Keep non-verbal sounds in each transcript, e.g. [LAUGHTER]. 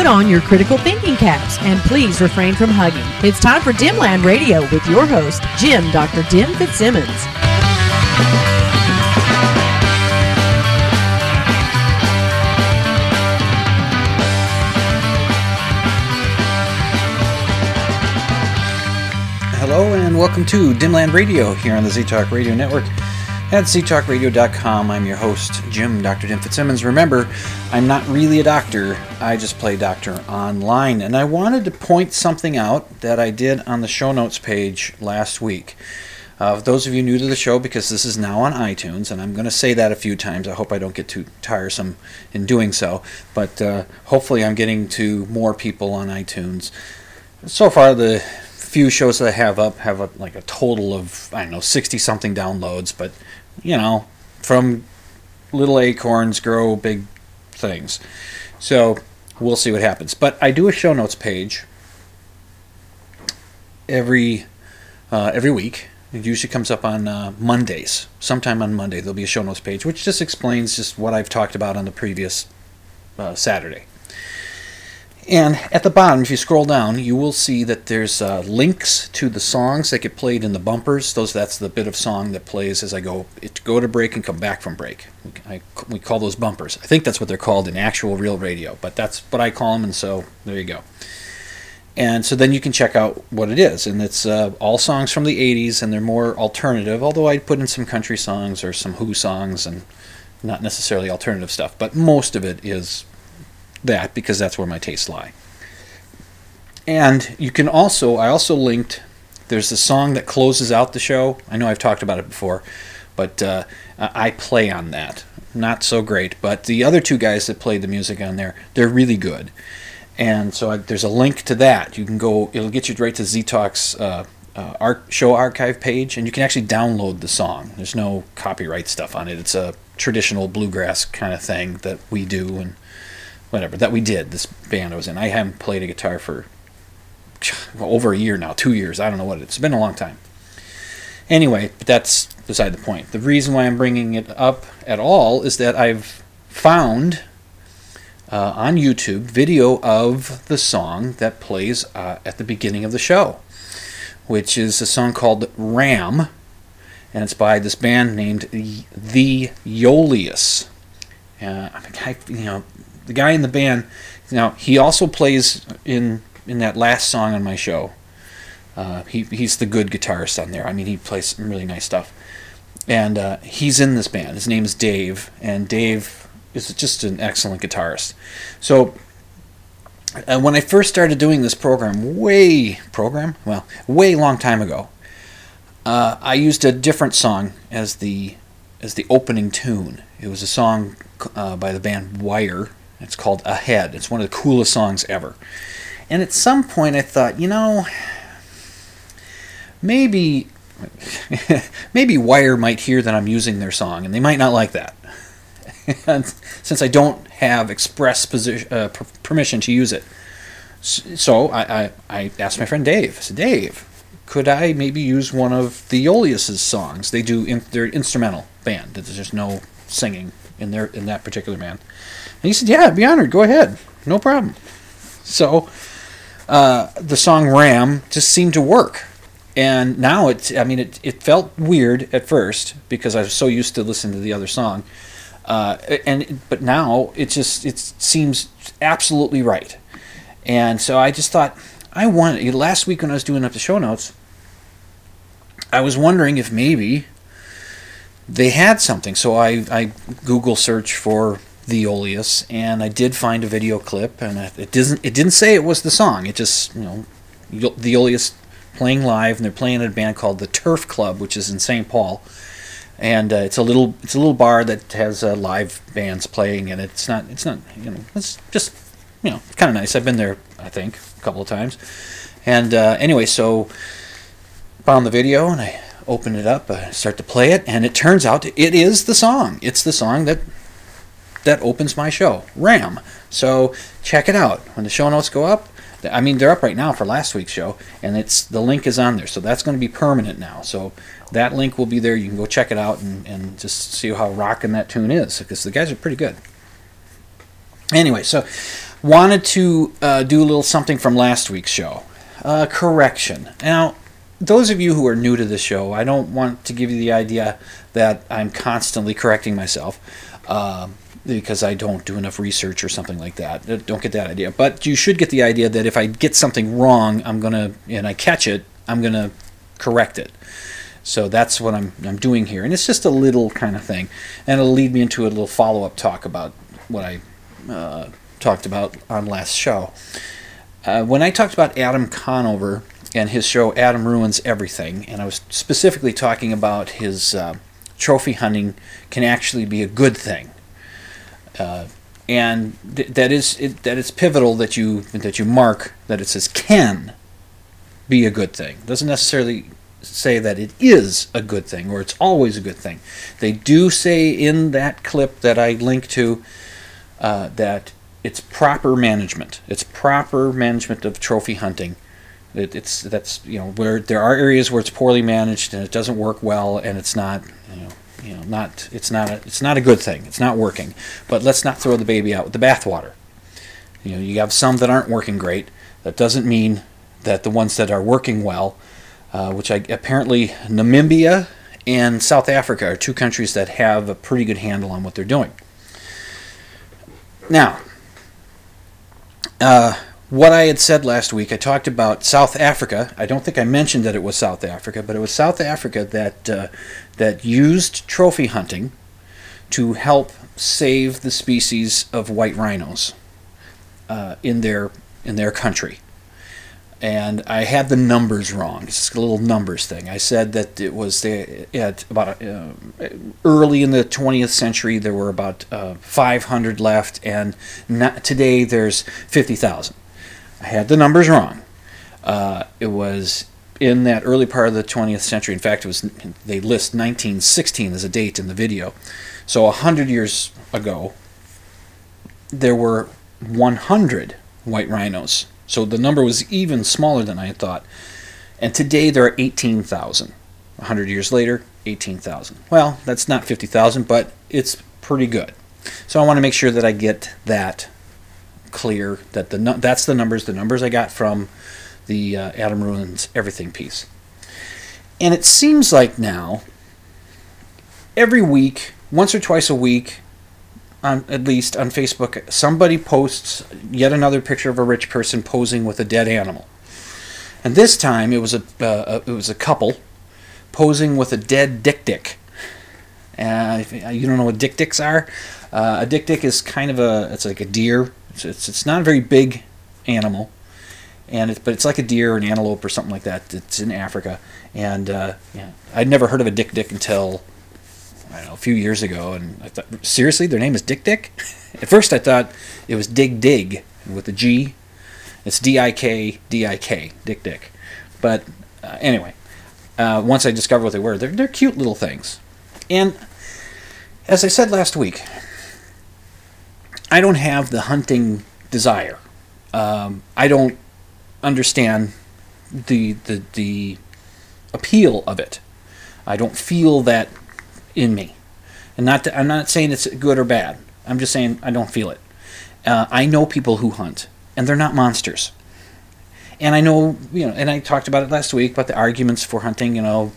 Put on your critical thinking caps and please refrain from hugging. It's time for Dimland Radio with your host, Jim Dr. Dim Fitzsimmons. Hello and welcome to Dimland Radio here on the ZTalk Radio Network at ztalkradio.com. I'm your host, Jim Dr. Dim Fitzsimmons. Remember, I'm not really a doctor, I just play doctor online. And I wanted to point something out that I did on the show notes page last week. Uh, those of you new to the show, because this is now on iTunes, and I'm going to say that a few times. I hope I don't get too tiresome in doing so, but uh, hopefully I'm getting to more people on iTunes. So far, the few shows that I have up have a, like a total of I don't know 60 something downloads, but you know, from little acorns grow big things. So we'll see what happens. But I do a show notes page every uh, every week. It usually comes up on uh, Mondays. Sometime on Monday there'll be a show notes page, which just explains just what I've talked about on the previous uh, Saturday. And at the bottom, if you scroll down, you will see that there's uh, links to the songs that get played in the bumpers. Those that's the bit of song that plays as I go go to break and come back from break. I, we call those bumpers. I think that's what they're called in actual real radio, but that's what I call them, and so there you go. And so then you can check out what it is, and it's uh, all songs from the '80s, and they're more alternative. Although I put in some country songs or some Who songs, and not necessarily alternative stuff, but most of it is that because that's where my tastes lie. And you can also, I also linked, there's a song that closes out the show. I know I've talked about it before, but uh, I play on that. Not so great, but the other two guys that played the music on there, they're really good. And so I, there's a link to that. You can go, it'll get you right to Z uh, uh, show archive page, and you can actually download the song. There's no copyright stuff on it. It's a traditional bluegrass kind of thing that we do, and whatever that we did. This band I was in. I haven't played a guitar for over a year now, two years. I don't know what it's been a long time. Anyway, but that's beside the point. The reason why I'm bringing it up at all is that I've found uh, on YouTube video of the song that plays uh, at the beginning of the show, which is a song called Ram, and it's by this band named The Yolius. Uh, I, you know, the guy in the band. Now he also plays in in that last song on my show. Uh, he he's the good guitarist on there. I mean, he plays some really nice stuff, and uh, he's in this band. His name is Dave, and Dave is just an excellent guitarist. So. Uh, when I first started doing this program, way program, well, way long time ago, uh, I used a different song as the as the opening tune. It was a song uh, by the band Wire, it's called Ahead. It's one of the coolest songs ever. And at some point, I thought, you know, maybe [LAUGHS] maybe Wire might hear that I'm using their song, and they might not like that. [LAUGHS] and since I don't have express position, uh, permission to use it, so I, I, I, asked my friend Dave. I said, Dave, could I maybe use one of the songs? They do in, they're instrumental band. There's just no singing in their in that particular band. And he said, Yeah, be honored. Go ahead. No problem. So uh, the song Ram just seemed to work. And now it, I mean, it, it felt weird at first because I was so used to listening to the other song. Uh, and but now it just it seems absolutely right. And so I just thought I wanted last week when I was doing up the show notes, I was wondering if maybe they had something. So I, I Google search for the Olius, and I did find a video clip, and it didn't it didn't say it was the song. It just you know the Olius playing live, and they're playing at a band called the Turf Club, which is in St. Paul, and uh, it's a little it's a little bar that has uh, live bands playing, and it's not it's not you know it's just you know kind of nice. I've been there I think a couple of times, and uh, anyway, so found the video and I open it up, start to play it, and it turns out it is the song. It's the song that that opens my show, Ram. So check it out when the show notes go up. I mean, they're up right now for last week's show, and it's the link is on there, so that's going to be permanent now. So that link will be there. You can go check it out and, and just see how rocking that tune is, because the guys are pretty good. Anyway, so wanted to uh, do a little something from last week's show. Uh, correction. Now, those of you who are new to the show, I don't want to give you the idea that I'm constantly correcting myself. Uh, because I don't do enough research or something like that. Don't get that idea. But you should get the idea that if I get something wrong, I'm gonna and I catch it, I'm gonna correct it. So that's what I'm I'm doing here, and it's just a little kind of thing, and it'll lead me into a little follow up talk about what I uh, talked about on last show. Uh, when I talked about Adam Conover and his show Adam Ruins Everything, and I was specifically talking about his uh, trophy hunting can actually be a good thing uh, and th- that is it, that it's pivotal that you that you mark that it says can be a good thing. Doesn't necessarily say that it is a good thing or it's always a good thing. They do say in that clip that I link to uh, that it's proper management. It's proper management of trophy hunting. It, it's that's you know where there are areas where it's poorly managed and it doesn't work well and it's not you know not it's not a it's not a good thing. It's not working. But let's not throw the baby out with the bathwater. You know, you have some that aren't working great. That doesn't mean that the ones that are working well, uh, which I apparently Namibia and South Africa are two countries that have a pretty good handle on what they're doing. Now, uh, what I had said last week, I talked about South Africa. I don't think I mentioned that it was South Africa, but it was South Africa that uh, that used trophy hunting to help save the species of white rhinos uh, in their in their country. And I had the numbers wrong. It's a little numbers thing. I said that it was the, at about uh, early in the 20th century there were about uh, 500 left, and not, today there's 50,000. I had the numbers wrong. Uh, it was in that early part of the 20th century. In fact, it was they list 1916 as a date in the video. So hundred years ago, there were 100 white rhinos. So the number was even smaller than I had thought. And today there are 18,000. 100 years later, 18,000. Well, that's not 50,000, but it's pretty good. So I want to make sure that I get that clear that the that's the numbers the numbers I got from the uh, Adam Ruins Everything piece. And it seems like now every week, once or twice a week, on at least on Facebook, somebody posts yet another picture of a rich person posing with a dead animal. And this time it was a uh, it was a couple posing with a dead dik dik. Uh, you don't know what dik diks are? Uh, a dik dik is kind of a it's like a deer it's, it's, it's not a very big animal, and but it's like a deer or an antelope or something like that. It's in Africa, and uh, yeah, I'd never heard of a dik dik until I don't know a few years ago, and I thought seriously their name is Dick Dick. [LAUGHS] At first I thought it was Dig Dig with a G. It's D I K D I K Dick Dick, but uh, anyway, uh, once I discovered what they were, they're they're cute little things, and as I said last week, I don't have the hunting desire. Um, I don't understand the, the the appeal of it. I don't feel that in me, and not to, I'm not saying it's good or bad. I'm just saying I don't feel it. Uh, I know people who hunt, and they're not monsters. And I know you know, and I talked about it last week about the arguments for hunting. You know,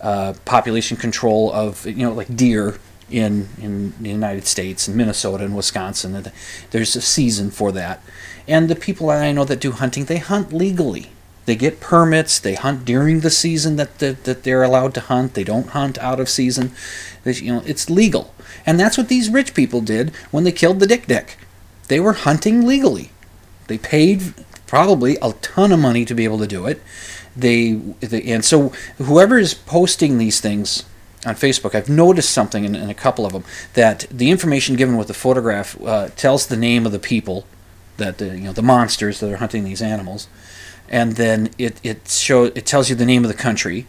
uh, population control of you know like deer in in the United States and Minnesota and Wisconsin. And there's a season for that. And the people I know that do hunting, they hunt legally. They get permits. They hunt during the season that, that, that they're allowed to hunt. They don't hunt out of season. You know, it's legal. And that's what these rich people did when they killed the dik dik. They were hunting legally. They paid probably a ton of money to be able to do it. They, they and so whoever is posting these things on Facebook, I've noticed something in, in, a couple of them that the information given with the photograph uh, tells the name of the people, that the, you know the monsters that are hunting these animals, and then it it show it tells you the name of the country.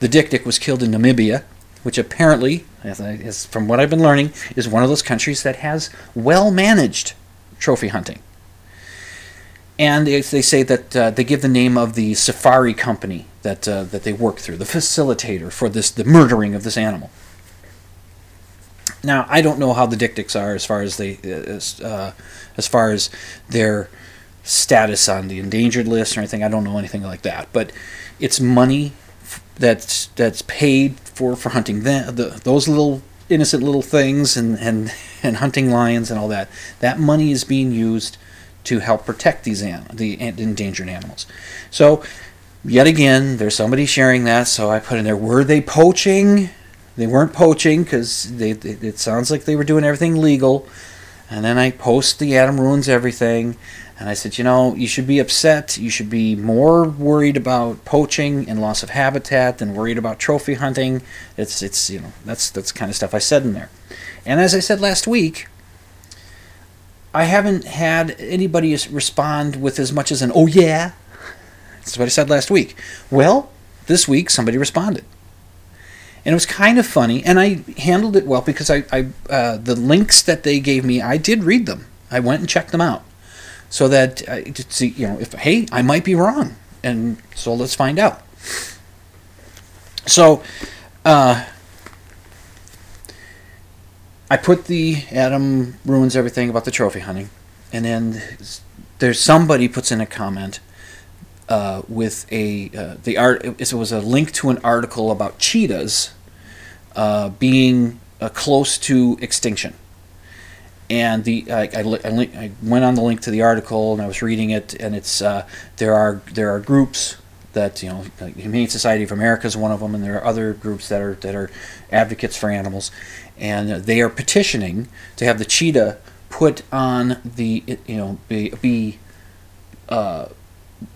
The dik dik was killed in Namibia, which apparently, as, I, as from what I've been learning, is one of those countries that has well managed trophy hunting. And they say that uh, they give the name of the safari company that uh, that they work through, the facilitator for this the murdering of this animal. Now I don't know how the dik diks are as far as they as, uh, as far as their status on the endangered list or anything. I don't know anything like that, but it's money that's that's paid for for hunting them, the, those little innocent little things and, and and hunting lions and all that. That money is being used to help protect these an- the endangered animals. So, yet again, there's somebody sharing that. So I put in there: Were they poaching? They weren't poaching because it sounds like they were doing everything legal. And then I post the Adam ruins everything. And I said, you know, you should be upset. You should be more worried about poaching and loss of habitat than worried about trophy hunting. It's, it's, you know, that's that's kind of stuff I said in there. And as I said last week, I haven't had anybody respond with as much as an "oh yeah." That's what I said last week. Well, this week somebody responded, and it was kind of funny, and I handled it well because I, I uh, the links that they gave me, I did read them. I went and checked them out, so that I to see, you know, if hey, I might be wrong, and so let's find out. So. Uh, I put the Adam ruins everything about the trophy hunting, and then there's somebody puts in a comment uh, with a uh, the art. It was a link to an article about cheetahs uh, being uh, close to extinction, and the I, I, I, went on the link to the article and I was reading it, and it's uh, there are there are groups that you know like Humane Society of America is one of them, and there are other groups that are that are advocates for animals, and they are petitioning to have the cheetah put on the you know be, be uh,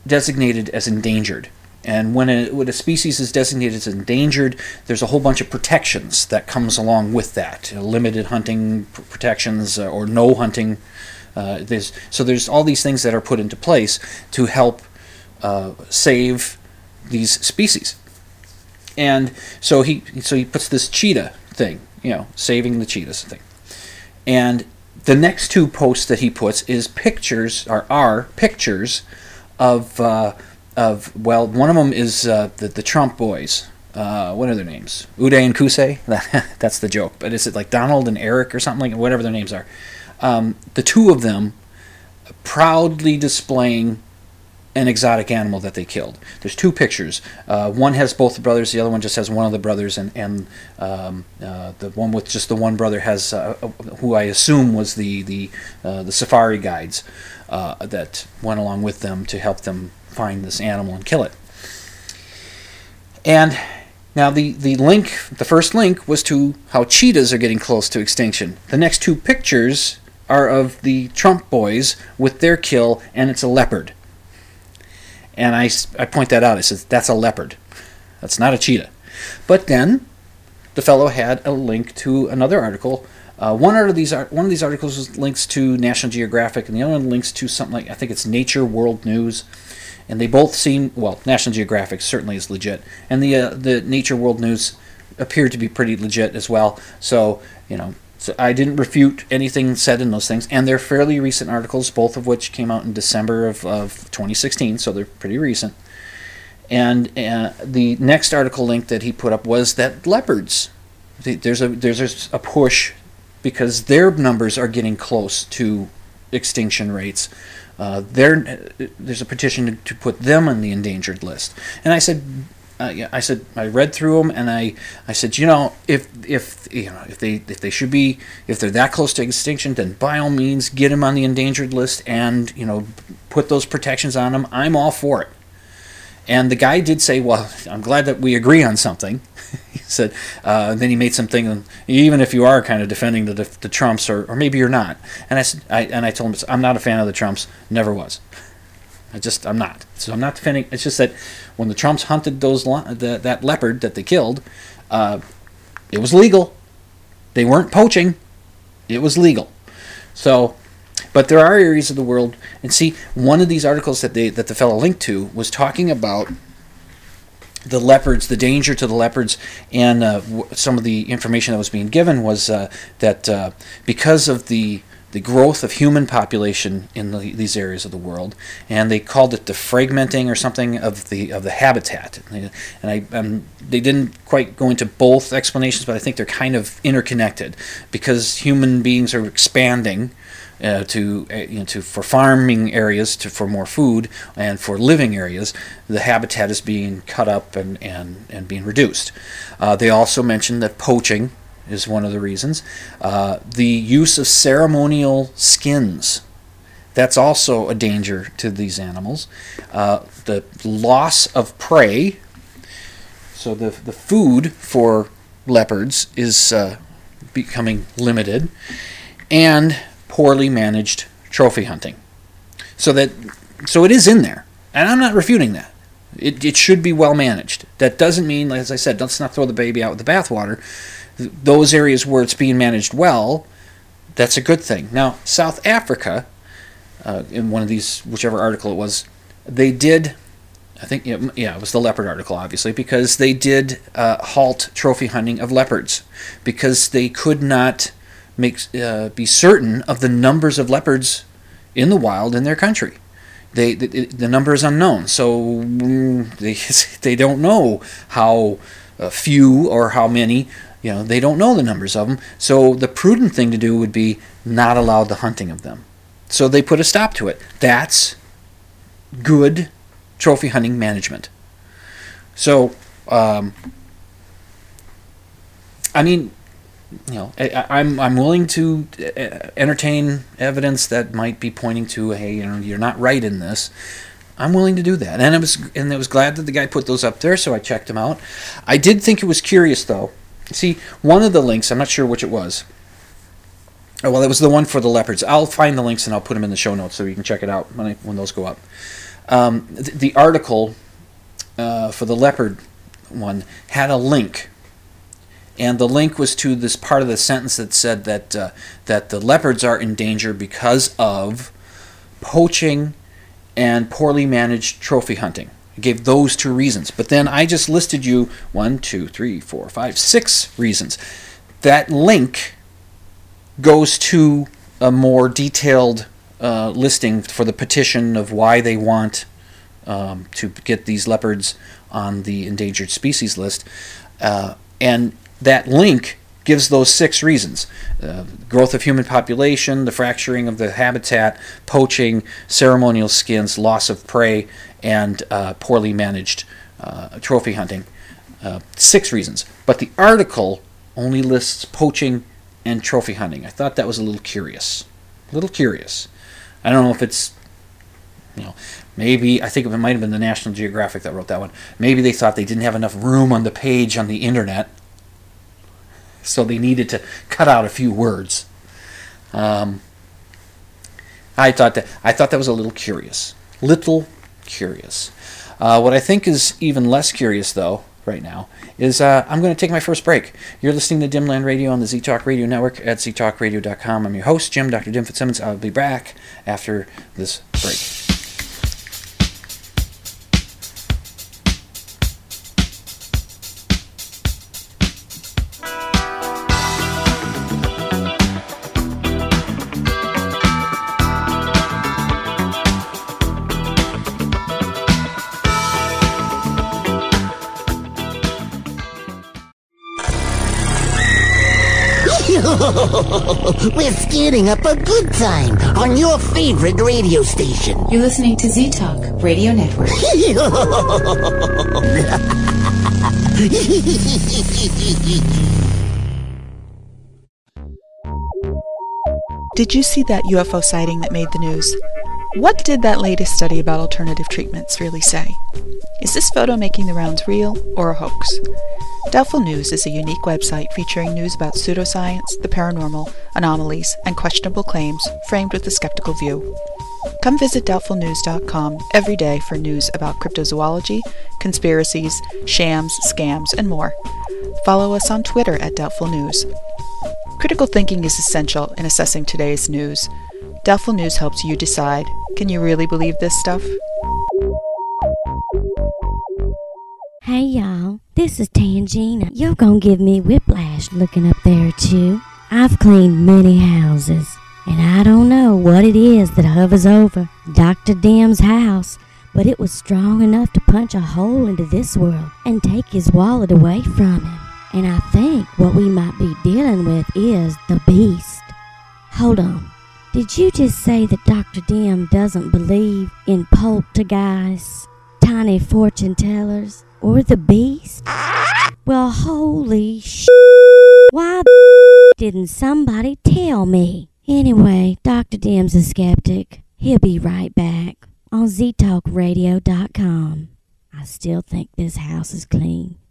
designated as endangered. And when a, when a species is designated as endangered, there's a whole bunch of protections that comes along with that. You know, limited hunting protections uh, or no hunting. Uh, there's, so there's all these things that are put into place to help uh, save these species. And so he so he puts this cheetah thing you know, saving the cheetahs thing. And the next two posts that he puts is pictures, or are pictures of, uh, of well, one of them is uh, the, the Trump boys. Uh, what are their names? Uday and Qusay. [LAUGHS] That's the joke. But is it like Donald and Eric or something like whatever their names are? Um, the two of them proudly displaying an exotic animal that they killed. There's two pictures. Uh, one has both the brothers. The other one just has one of the brothers, and and um, uh, the one with just the one brother has uh, who I assume was the the uh, the safari guides uh, that went along with them to help them find this animal and kill it. And now the the link, the first link was to how cheetahs are getting close to extinction. The next two pictures are of the Trump boys with their kill, and it's a leopard. And I, I point that out. I said, that's a leopard. That's not a cheetah. But then the fellow had a link to another article. Uh, one of these one of these articles links to National Geographic, and the other one links to something like I think it's Nature World News, and they both seem well. National Geographic certainly is legit, and the uh, the Nature World News appeared to be pretty legit as well. So you know, so I didn't refute anything said in those things, and they're fairly recent articles, both of which came out in December of, of 2016, so they're pretty recent. And uh, the next article link that he put up was that leopards, there's a there's a push because their numbers are getting close to extinction rates. Uh, there's a petition to put them on the endangered list, and I said uh, I said I read through them and I, I said you know if if you know if they if they should be if they're that close to extinction then by all means get them on the endangered list and you know put those protections on them I'm all for it. And the guy did say well I'm glad that we agree on something. [LAUGHS] He said uh, then he made something even if you are kind of defending the the Trumps or, or maybe you're not. And I said I and I told him I'm not a fan of the Trumps. Never was [LAUGHS] I just I'm not. So I'm not defending. It's just that when the Trumps hunted those that, that leopard that they killed, uh, it was legal. They weren't poaching. It was legal. So, but there are areas of the world, and see, one of these articles that they that the fellow linked to was talking about the leopards, the danger to the leopards, and uh, w- some of the information that was being given was uh, that uh, because of the the growth of human population in the, these areas of the world, and they called it the fragmenting or something of the of the habitat. And I um, they didn't quite go into both explanations, but I think they're kind of interconnected because human beings are expanding. Uh, to uh, you know, to for farming areas, to for more food, and for living areas, the habitat is being cut up and and, and being reduced. Uh, they also mentioned that poaching is one of the reasons. Uh, the use of ceremonial skins. That's also a danger to these animals. Uh, the loss of prey. So the, the food for leopards is uh, becoming limited. And poorly managed trophy hunting. So that so it is in there. And I'm not refuting that. It, it should be well managed. That doesn't mean, as I said, let's not throw the baby out with the bathwater those areas where it's being managed well, that's a good thing. Now, South Africa, uh, in one of these, whichever article it was, they did, I think, yeah, it was the leopard article, obviously, because they did uh, halt trophy hunting of leopards because they could not make uh, be certain of the numbers of leopards in the wild in their country. They, the, the number is unknown, so mm, [LAUGHS] they they don't know how uh, few or how many you know, they don't know the numbers of them. So the prudent thing to do would be not allow the hunting of them. So they put a stop to it. That's good trophy hunting management. So, um, I mean, you know, I, I'm I'm willing to uh, entertain evidence that might be pointing to, hey, you know, you're not right in this. I'm willing to do that, and I was and I was glad that the guy put those up there, so I checked them out. I did think it was curious though See, one of the links, I'm not sure which it was. Oh, well, it was the one for the leopards. I'll find the links and I'll put them in the show notes so you can check it out when, I, when those go up. Um, the, the, article uh, for the leopard one had a link, and the link was to this part of the sentence that said that uh, that the leopards are in danger because of poaching and poorly managed trophy hunting. I gave those two reasons. But then I just listed you one, two, three, four, five, six reasons. That link goes to a more detailed uh, listing for the petition of why they want um, to get these leopards on the endangered species list. Uh, and that link gives those six reasons uh, growth of human population, the fracturing of the habitat, poaching, ceremonial skins, loss of prey, and uh, poorly managed uh, trophy hunting. Uh, six reasons. But the article only lists poaching and trophy hunting. I thought that was a little curious. A little curious. I don't know if it's, you know, maybe, I think it might have been the National Geographic that wrote that one. Maybe they thought they didn't have enough room on the page on the internet, so they needed to cut out a few words. Um, I thought that I thought that was a little curious. Little curious. Uh, what I think is even less curious, though, right now, is uh, I'm going to take my first break. You're listening to Dimland Radio on the Z Talk Radio Network at ztalkradio.com. I'm your host, Jim, Dr. Dim Fitzsimmons. I'll be back after this break. We're up a good time on your favorite radio station. You're listening to Z Talk Radio Network. [LAUGHS] Did you see that UFO sighting that made the news? What did that latest study about alternative treatments really say? Is this photo making the rounds real or a hoax? Doubtful News is a unique website featuring news about pseudoscience, the paranormal, anomalies, and questionable claims framed with a skeptical view. Come visit doubtfulnews.com every day for news about cryptozoology, conspiracies, shams, scams, and more. follow us on Twitter at Doubtful News. Critical thinking is essential in assessing today's news. Doubtful News helps you decide can you really believe this stuff? Hey y'all, this is Tangina. You're gonna give me whiplash looking up there too. I've cleaned many houses, and I don't know what it is that hovers over Dr. Dim's house, but it was strong enough to punch a hole into this world and take his wallet away from him. And I think what we might be dealing with is the beast. Hold on. Did you just say that Dr. Dim doesn't believe in poltergeists, tiny fortune tellers, or the beast? Well, holy sh! Why didn't somebody tell me? Anyway, Dr. Dim's a skeptic. He'll be right back on ztalkradio.com. I still think this house is clean.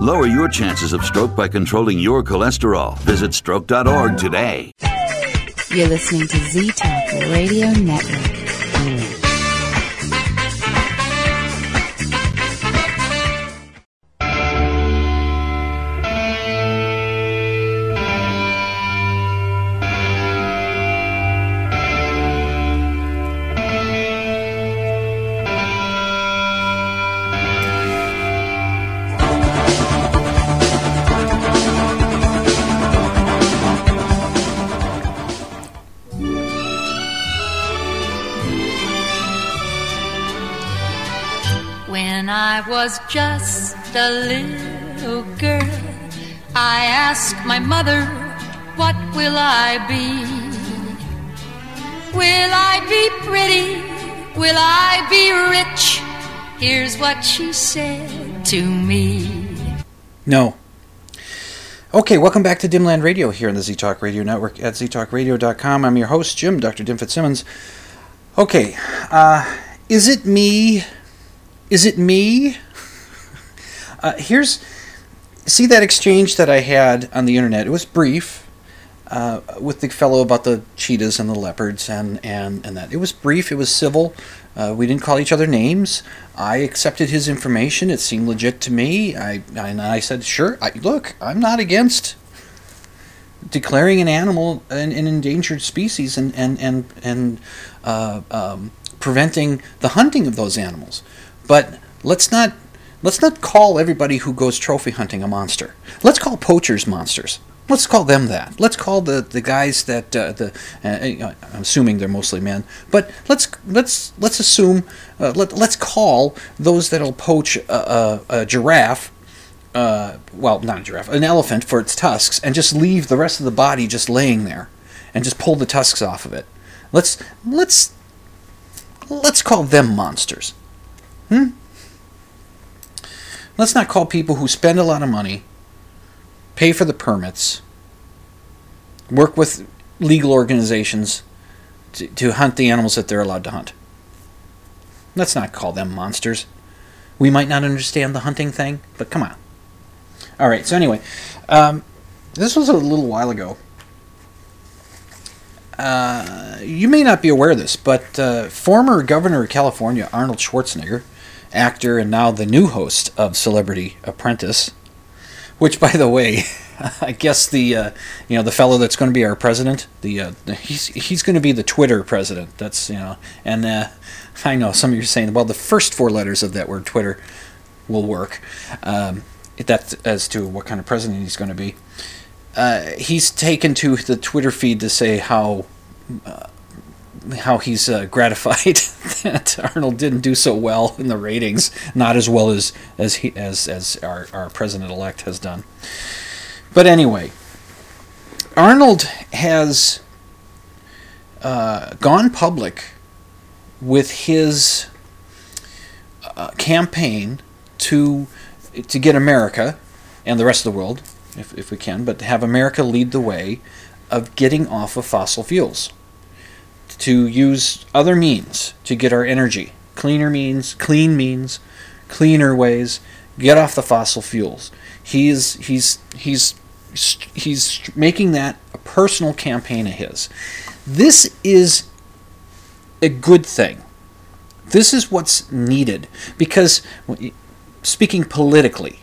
Lower your chances of stroke by controlling your cholesterol. Visit stroke.org today. You're listening to Z Talk Radio Network. I was just a little girl, I asked my mother, What will I be? Will I be pretty? Will I be rich? Here's what she said to me. No. Okay, welcome back to Dimland Radio here on the Z Talk Radio Network at ztalkradio.com. I'm your host, Jim, Dr. Dim Fitzsimmons. Okay, uh, is it me? Is it me? Uh, here's. See that exchange that I had on the internet? It was brief uh, with the fellow about the cheetahs and the leopards and, and, and that. It was brief, it was civil. Uh, we didn't call each other names. I accepted his information. It seemed legit to me. I and I said, "Sure, I, look, I'm not against declaring an animal an, an endangered species and and and and uh, um, preventing the hunting of those animals. But let's not let's not call everybody who goes trophy hunting a monster. Let's call poachers monsters. Let's call them that. Let's call the, the guys that uh, the uh, I'm assuming they're mostly men, but let's let's let's assume uh, let let's call those that'll poach a, a, a giraffe, uh, well not a giraffe, an elephant for its tusks, and just leave the rest of the body just laying there, and just pull the tusks off of it. Let's let's let's call them monsters. Hmm. Let's not call people who spend a lot of money, pay for the permits, work with legal organizations to, to hunt the animals that they're allowed to hunt. Let's not call them monsters. We might not understand the hunting thing, but come on. All right, so anyway, um, this was a little while ago. Uh, you may not be aware of this, but uh, former governor of California, Arnold Schwarzenegger, actor and now the new host of Celebrity Apprentice, which, by the way, [LAUGHS] I guess the uh, you know the fellow that's going to be our president, the uh, he's he's going to be the Twitter president. That's you know, and uh, [LAUGHS] I know some of you are saying, well, the first four letters of that word Twitter will work. Um, as to what kind of president he's going to be. Uh, he's taken to the Twitter feed to say how uh, how he's uh, gratified [LAUGHS] that Arnold didn't do so well in the ratings, not as well as as he as as our our president elect has done. But anyway, Arnold has uh, gone public with his uh, campaign to to get America and the rest of the world, if, if we can, but to have America lead the way of getting off of fossil fuels. To use other means to get our energy. Cleaner means, clean means, cleaner ways, get off the fossil fuels. He's he's he's he's making that a personal campaign of his. This is a good thing. This is what's needed because speaking politically,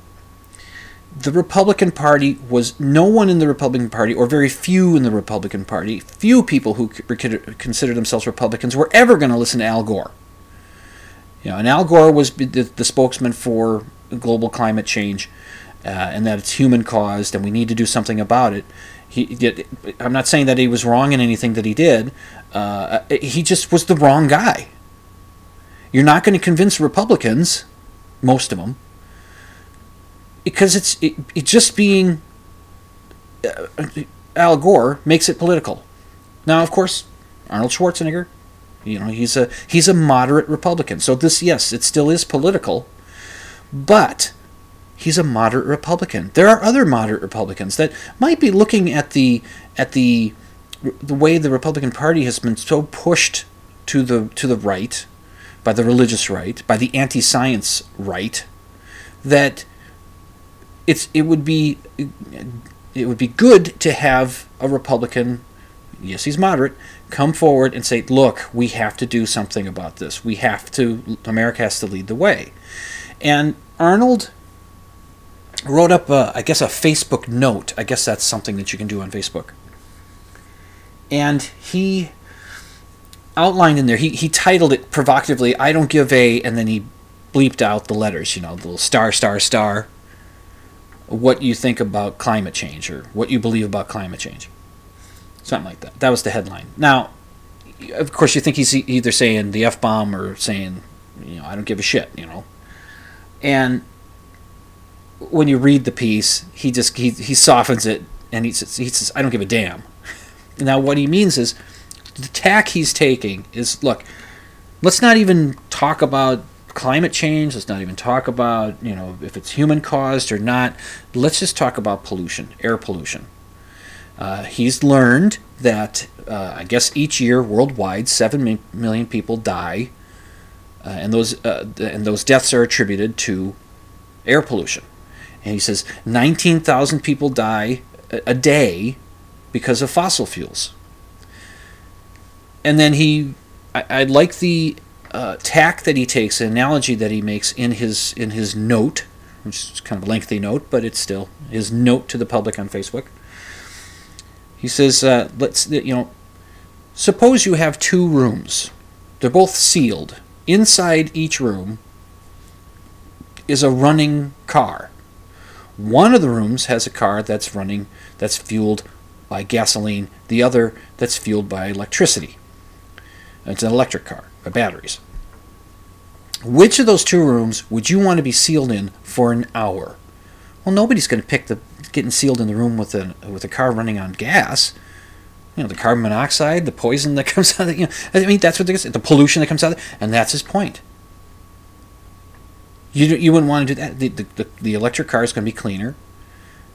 the Republican Party was no one in the Republican Party, or very few in the Republican Party, few people who consider themselves Republicans were ever going to listen to Al Gore. You know, and Al Gore was the, the spokesman for global climate change, uh, and that it's human caused, and we need to do something about it. He, I'm not saying that he was wrong in anything that he did. Uh, he just was the wrong guy. You're not going to convince Republicans, most of them, because it's it, it just being uh, Al Gore makes it political. Now, of course, Arnold Schwarzenegger, you know, he's a he's a moderate Republican. So this, yes, it still is political, but he's a moderate Republican. There are other moderate Republicans that might be looking at the at the the way the Republican Party has been so pushed to the to the right by the religious right, by the anti-science right, that it's it would be it would be good to have a Republican, yes, he's moderate, come forward and say, look, we have to do something about this. We have to. America has to lead the way. And Arnold wrote up, a, I guess, a Facebook note. I guess that's something that you can do on Facebook. And he outlined in there, he, he titled it provocatively, I don't give a, and then he bleeped out the letters, you know, the little star, star, star, what you think about climate change or what you believe about climate change. Something like that. That was the headline. Now, of course, you think he's either saying the F bomb or saying, you know, I don't give a shit, you know. And when you read the piece, he just he, he softens it and he says, he says, I don't give a damn. [LAUGHS] Now, what he means is the tack he's taking is look, let's not even talk about climate change. Let's not even talk about, you know, if it's human caused or not. Let's just talk about pollution, air pollution. Uh, he's learned that, uh, I guess, each year worldwide, 7 million people die, uh, and, those, uh, and those deaths are attributed to air pollution. And he says 19,000 people die a, a day because of fossil fuels. And then he, I, I like the uh, tack that he takes, an analogy that he makes in his in his note, which is kind of a lengthy note, but it's still his note to the public on Facebook. He says, uh, "Let's you know, suppose you have two rooms. They're both sealed. Inside each room is a running car. One of the rooms has a car that's running that's fueled by gasoline. The other that's fueled by electricity. It's an electric car." batteries. Which of those two rooms would you want to be sealed in for an hour? Well, nobody's going to pick the getting sealed in the room with a with a car running on gas. You know, the carbon monoxide, the poison that [LAUGHS] comes out of. You know, I mean, that's what the pollution that comes out of and that's his point. You you wouldn't want to do that. The the, the electric car is going to be cleaner,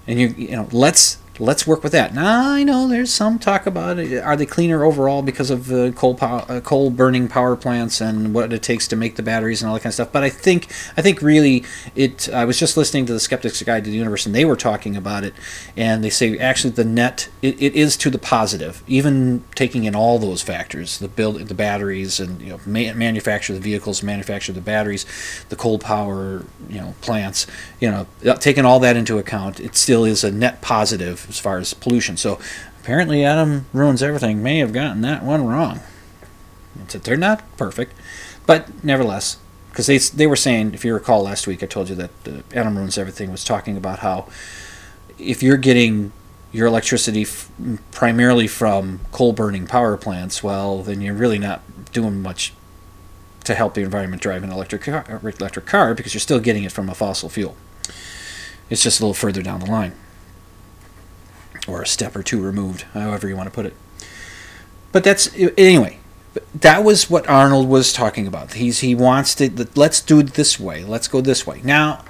and you you know let's let's work with that. Now I know there's some talk about it. Are they cleaner overall because of the coal power, uh, coal burning power plants and what it takes to make the batteries and all that kind of stuff? But I think I think really it. I was just listening to the Skeptics Guide to the Universe and they were talking about it, and they say actually the net it, it is to the positive, even taking in all those factors, the build, the batteries, and you know ma- manufacture the vehicles, manufacture the batteries, the coal power you know plants, you know taking all that into account, it still is a net positive as far as pollution. So apparently, Adam ruins everything. May have gotten that one wrong. They're not perfect, but nevertheless, because they they were saying, if you recall last week, I told you that uh, Adam ruins everything was talking about how if you're getting your electricity f- primarily from coal burning power plants, well, then you're really not doing much to help the environment drive an electric car, electric car because you're still getting it from a fossil fuel. It's just a little further down the line or a step or two removed, however you want to put it. But that's anyway. That was what Arnold was talking about. He's he wants to let's do it this way. Let's go this way. Now,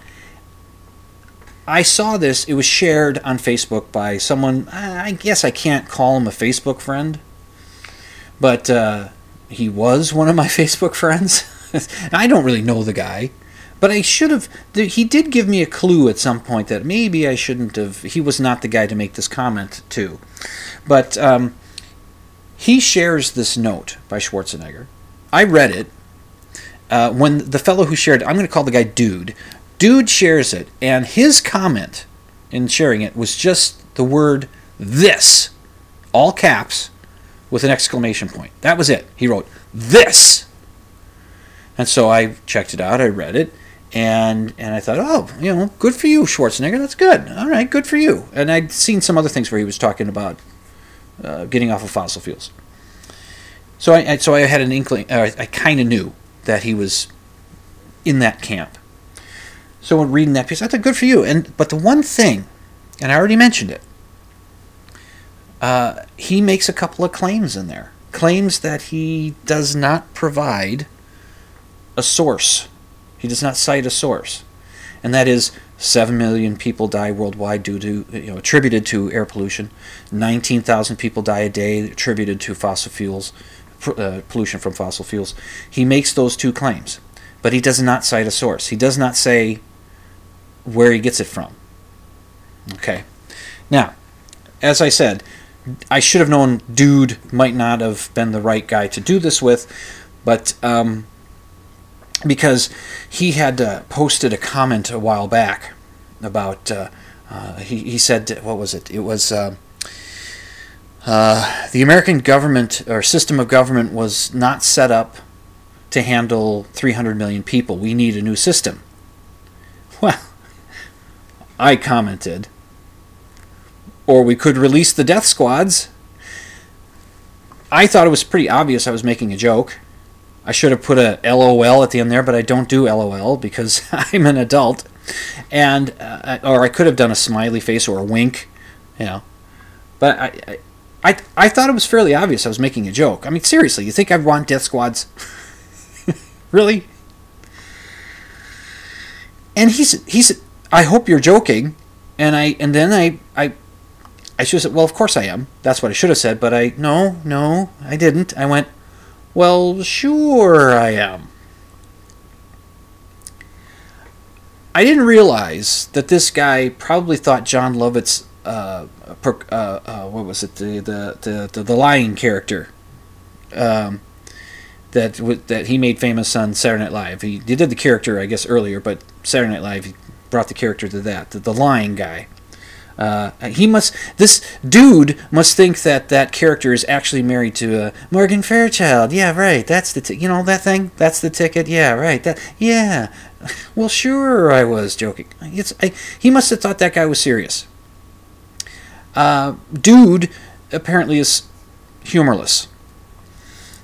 I saw this. It was shared on Facebook by someone. I guess I can't call him a Facebook friend, but uh, he was one of my [LAUGHS] Facebook friends. [LAUGHS] I don't really know the guy, but I should have. He did give me a clue at some point that maybe I shouldn't have. He was not the guy to make this comment to, but um, he shares this note by Schwarzenegger. I read it. Uh, when the fellow who shared, I'm going to call the guy Dude. Dude shares it, and his comment in sharing it was just the word "this," all caps, with an exclamation point. That was it. He wrote "this," and so I checked it out. I read it, and and I thought, oh, you know, good for you, Schwarzenegger. That's good. All right, good for you. And I'd seen some other things where he was talking about uh, getting off of fossil fuels. So I, I so I had an inkling. Uh, I kind of knew that he was in that camp. So when reading that piece, I thought, good for you. And but the one thing, and I already mentioned it, uh, he makes a couple of claims in there. Claims that he does not provide a source. He does not cite a source, and that is 7 million people die worldwide due to, you know, attributed to air pollution. 19,000 people die a day attributed to fossil fuels, uh, pollution from fossil fuels. He makes those two claims, but he does not cite a source. He does not say where he gets it from. Okay. Now, as I said, I should have known Dude might not have been the right guy to do this with, but um, because he had uh, posted a comment a while back about uh, uh, he, he said what was it? It was uh, uh, the American government or system of government was not set up to handle 300 million people. We need a new system. Well [LAUGHS] I commented or we could release the death squads. I thought it was pretty obvious I was making a joke I should have put a LOL at the end there, but I don't do LOL because [LAUGHS] I'm an adult, and uh, or I could have done a smiley face or a wink, you know. But I, I, I thought it was fairly obvious I was making a joke. I mean, seriously, you think I want death squads? [LAUGHS] really? And he's he's. I hope you're joking, and I and then I I. I should have said, well, of course I am. That's what I should have said, but I, no, no, I didn't. I went, well, sure I am. I didn't realize that this guy probably thought Jon Lovitz, uh, uh, uh, what was it, the the the, the, lying character, um, that that he made famous on Saturday Night Live. He, he did the character, I guess, earlier, but Saturday Night Live he brought the character to that, the, the lying guy. Uh, he must. This dude must think that that character is actually married to uh, Morgan Fairchild. Yeah, right. That's the t- you know that thing. That's the ticket. Yeah, right. That yeah. [LAUGHS] Well, sure. I was joking. It's I, he must have thought that guy was serious. Uh, dude apparently is humorless.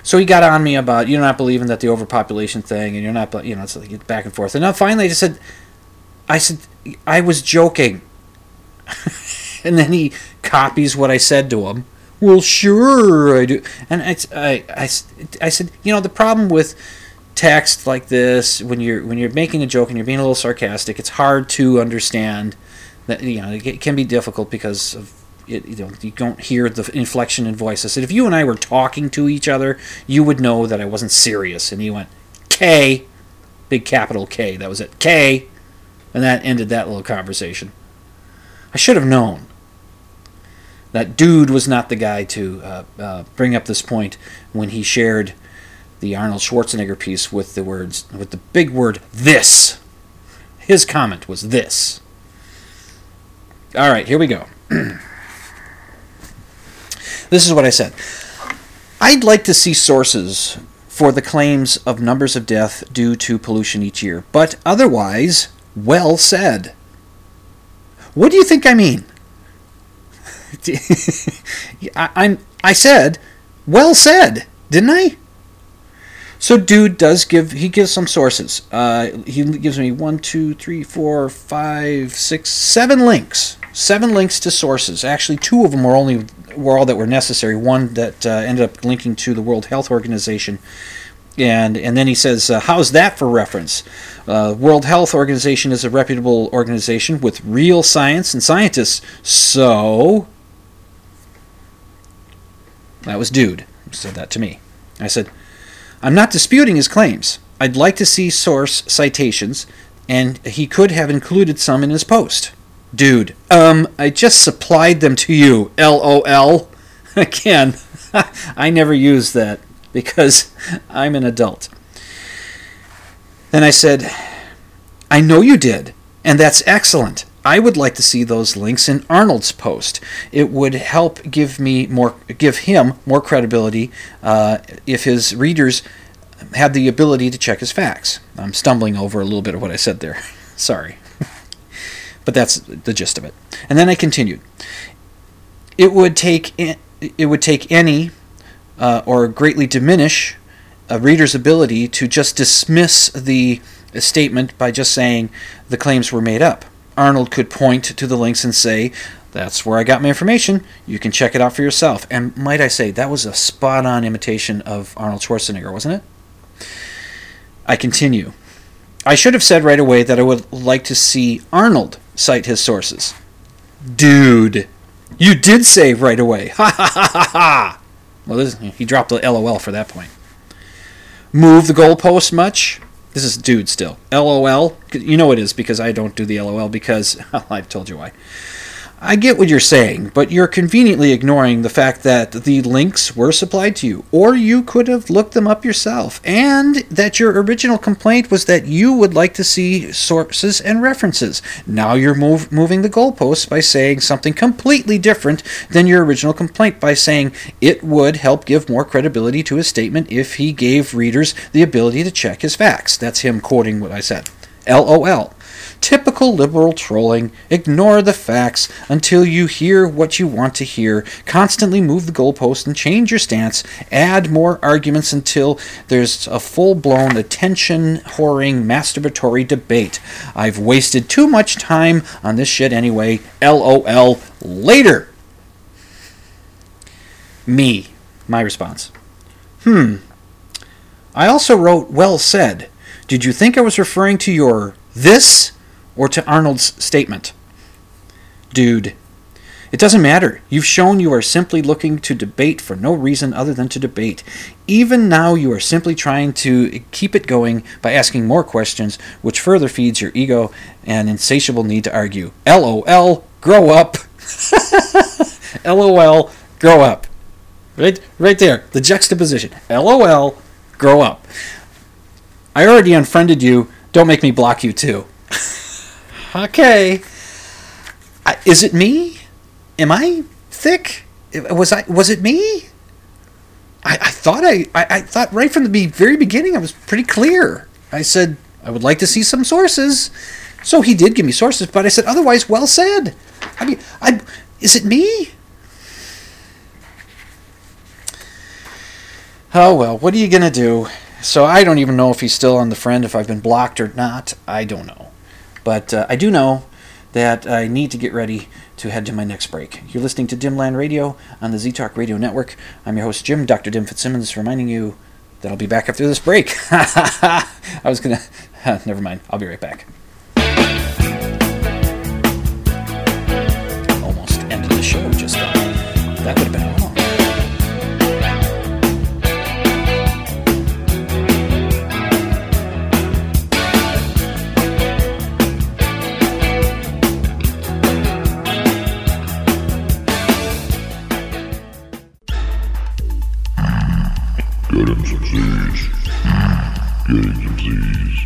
So he got on me about you're not believing that the overpopulation thing, and you're not, you know, it's like back and forth. And then finally, I just said, I said I was joking. [LAUGHS] and then he copies what I said to him. Well, sure I do. And I, I, I, I said, you know, the problem with text like this, when you're when you're making a joke and you're being a little sarcastic, it's hard to understand. That you know, it can be difficult because of it, you know you don't hear the inflection in voice. I said, if you and I were talking to each other, you would know that I wasn't serious. And he went, K, big capital K. That was it, K, and that ended that little conversation. I should have known that dude was not the guy to uh, uh, bring up this point when he shared the Arnold Schwarzenegger piece with the words with the big word this. His comment was this. All right, here we go. [CLEARS THROAT] this is what I said. I'd like to see sources for the claims of numbers of death due to pollution each year, but otherwise, well said. What do you think I mean? [LAUGHS] I, I'm. I said, well said, didn't I? So, dude does give. He gives some sources. Uh, he gives me one, two, three, four, five, six, seven links. Seven links to sources. Actually, two of them were only were all that were necessary. One that uh, ended up linking to the World Health Organization, and and then he says, uh, "How's that for reference?" Uh, World Health Organization is a reputable organization with real science and scientists. So that was dude. said that to me. I said, I'm not disputing his claims. I'd like to see source citations, and he could have included some in his post. Dude, um, I just supplied them to you, LOL. [LAUGHS] Again, [LAUGHS] I never use that because [LAUGHS] I'm an adult. Then I said, I know you did, and that's excellent. I would like to see those links in Arnold's post. It would help give me more, give him more credibility uh, if his readers had the ability to check his facts. I'm stumbling over a little bit of what I said there. [LAUGHS] Sorry, [LAUGHS] but that's the gist of it. And then I continued. It would take it would take any uh, or greatly diminish a reader's ability to just dismiss the statement by just saying the claims were made up. Arnold could point to the links and say, That's where I got my information. You can check it out for yourself. And might I say, that was a spot on imitation of Arnold Schwarzenegger, wasn't it? I continue. I should have said right away that I would like to see Arnold cite his sources. Dude, you did say right away. Ha ha ha ha ha! Well, this, he dropped the LOL for that point. Move the goalpost much? This is dude still. LOL. You know it is because I don't do the LOL because well, [LAUGHS] I've told you why. I get what you're saying, but you're conveniently ignoring the fact that the links were supplied to you, or you could have looked them up yourself, and that your original complaint was that you would like to see sources and references. Now you're move, moving the goalposts by saying something completely different than your original complaint by saying it would help give more credibility to his statement if he gave readers the ability to check his facts. That's him quoting what I said. LOL. Typical liberal trolling. Ignore the facts until you hear what you want to hear. Constantly move the goalpost and change your stance. Add more arguments until there's a full blown attention whoring masturbatory debate. I've wasted too much time on this shit anyway. LOL. Later. Me. My response. Hmm. I also wrote, well said. Did you think I was referring to your this or to Arnold's statement? Dude, it doesn't matter. You've shown you are simply looking to debate for no reason other than to debate. Even now, you are simply trying to keep it going by asking more questions, which further feeds your ego and insatiable need to argue. LOL, grow up. [LAUGHS] LOL, grow up. Right, right there, the juxtaposition. LOL, grow up. I already unfriended you. Don't make me block you too. [LAUGHS] okay. I, is it me? Am I thick? Was I? Was it me? I, I thought I, I, I thought right from the very beginning I was pretty clear. I said I would like to see some sources. So he did give me sources, but I said otherwise. Well said. I mean, I is it me? Oh well, what are you gonna do? So I don't even know if he's still on the friend, if I've been blocked or not. I don't know. But uh, I do know that I need to get ready to head to my next break. You're listening to Dimland Radio on the ZTalk Radio Network. I'm your host, Jim, Dr. Dim Fitzsimmons, reminding you that I'll be back after this break. [LAUGHS] I was going [LAUGHS] to. Never mind. I'll be right back. Almost ended the show just. That would have been wrong. Get him some Z's. Getting some Z's.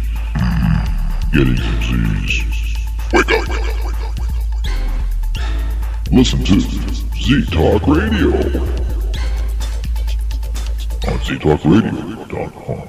Getting some Z's. Wake up! Listen to Z Talk Radio on ztalkradio.com.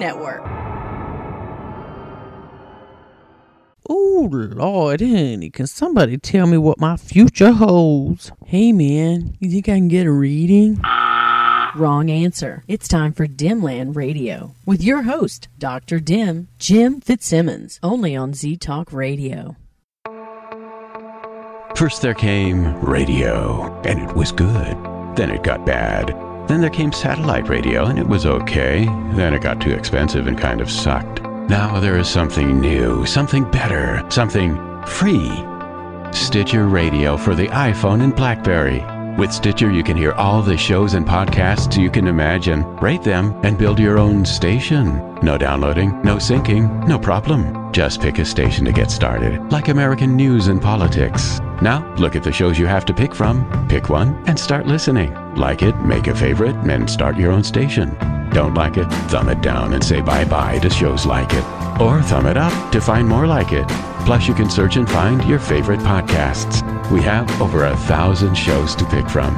Network. Oh, Lord, honey, can somebody tell me what my future holds? Hey, man, you think I can get a reading? Wrong answer. It's time for Dimland Radio with your host, Dr. Dim, Jim Fitzsimmons, only on Z Talk Radio. First there came radio, and it was good. Then it got bad. Then there came satellite radio, and it was okay. Then it got too expensive and kind of sucked. Now there is something new, something better, something free. Stitcher Radio for the iPhone and Blackberry. With Stitcher, you can hear all the shows and podcasts you can imagine, rate them, and build your own station. No downloading, no syncing, no problem. Just pick a station to get started, like American news and politics. Now, look at the shows you have to pick from, pick one, and start listening. Like it, make a favorite, and start your own station. Don't like it? Thumb it down and say bye bye to shows like it. Or thumb it up to find more like it. Plus, you can search and find your favorite podcasts. We have over a thousand shows to pick from.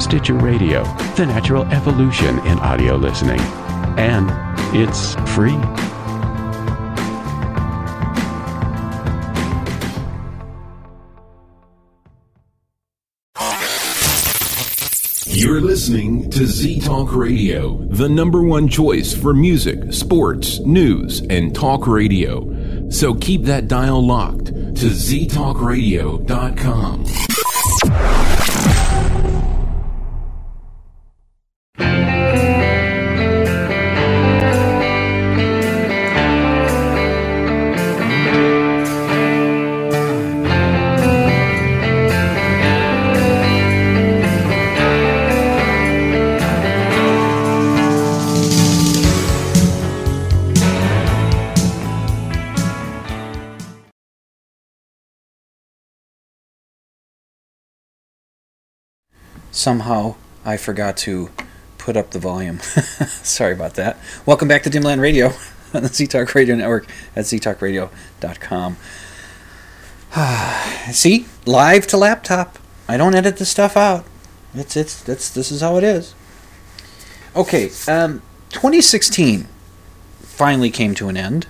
Stitcher Radio, the natural evolution in audio listening. And it's free. You're listening to Z Talk Radio, the number one choice for music, sports, news, and talk radio. So keep that dial locked to ztalkradio.com. Somehow I forgot to put up the volume. [LAUGHS] Sorry about that. Welcome back to Dimland Radio [LAUGHS] on the Z-Talk Radio Network at ztalkradio.com. [SIGHS] See, live to laptop. I don't edit the stuff out. It's it's it's this is how it is. Okay, um, 2016 finally came to an end,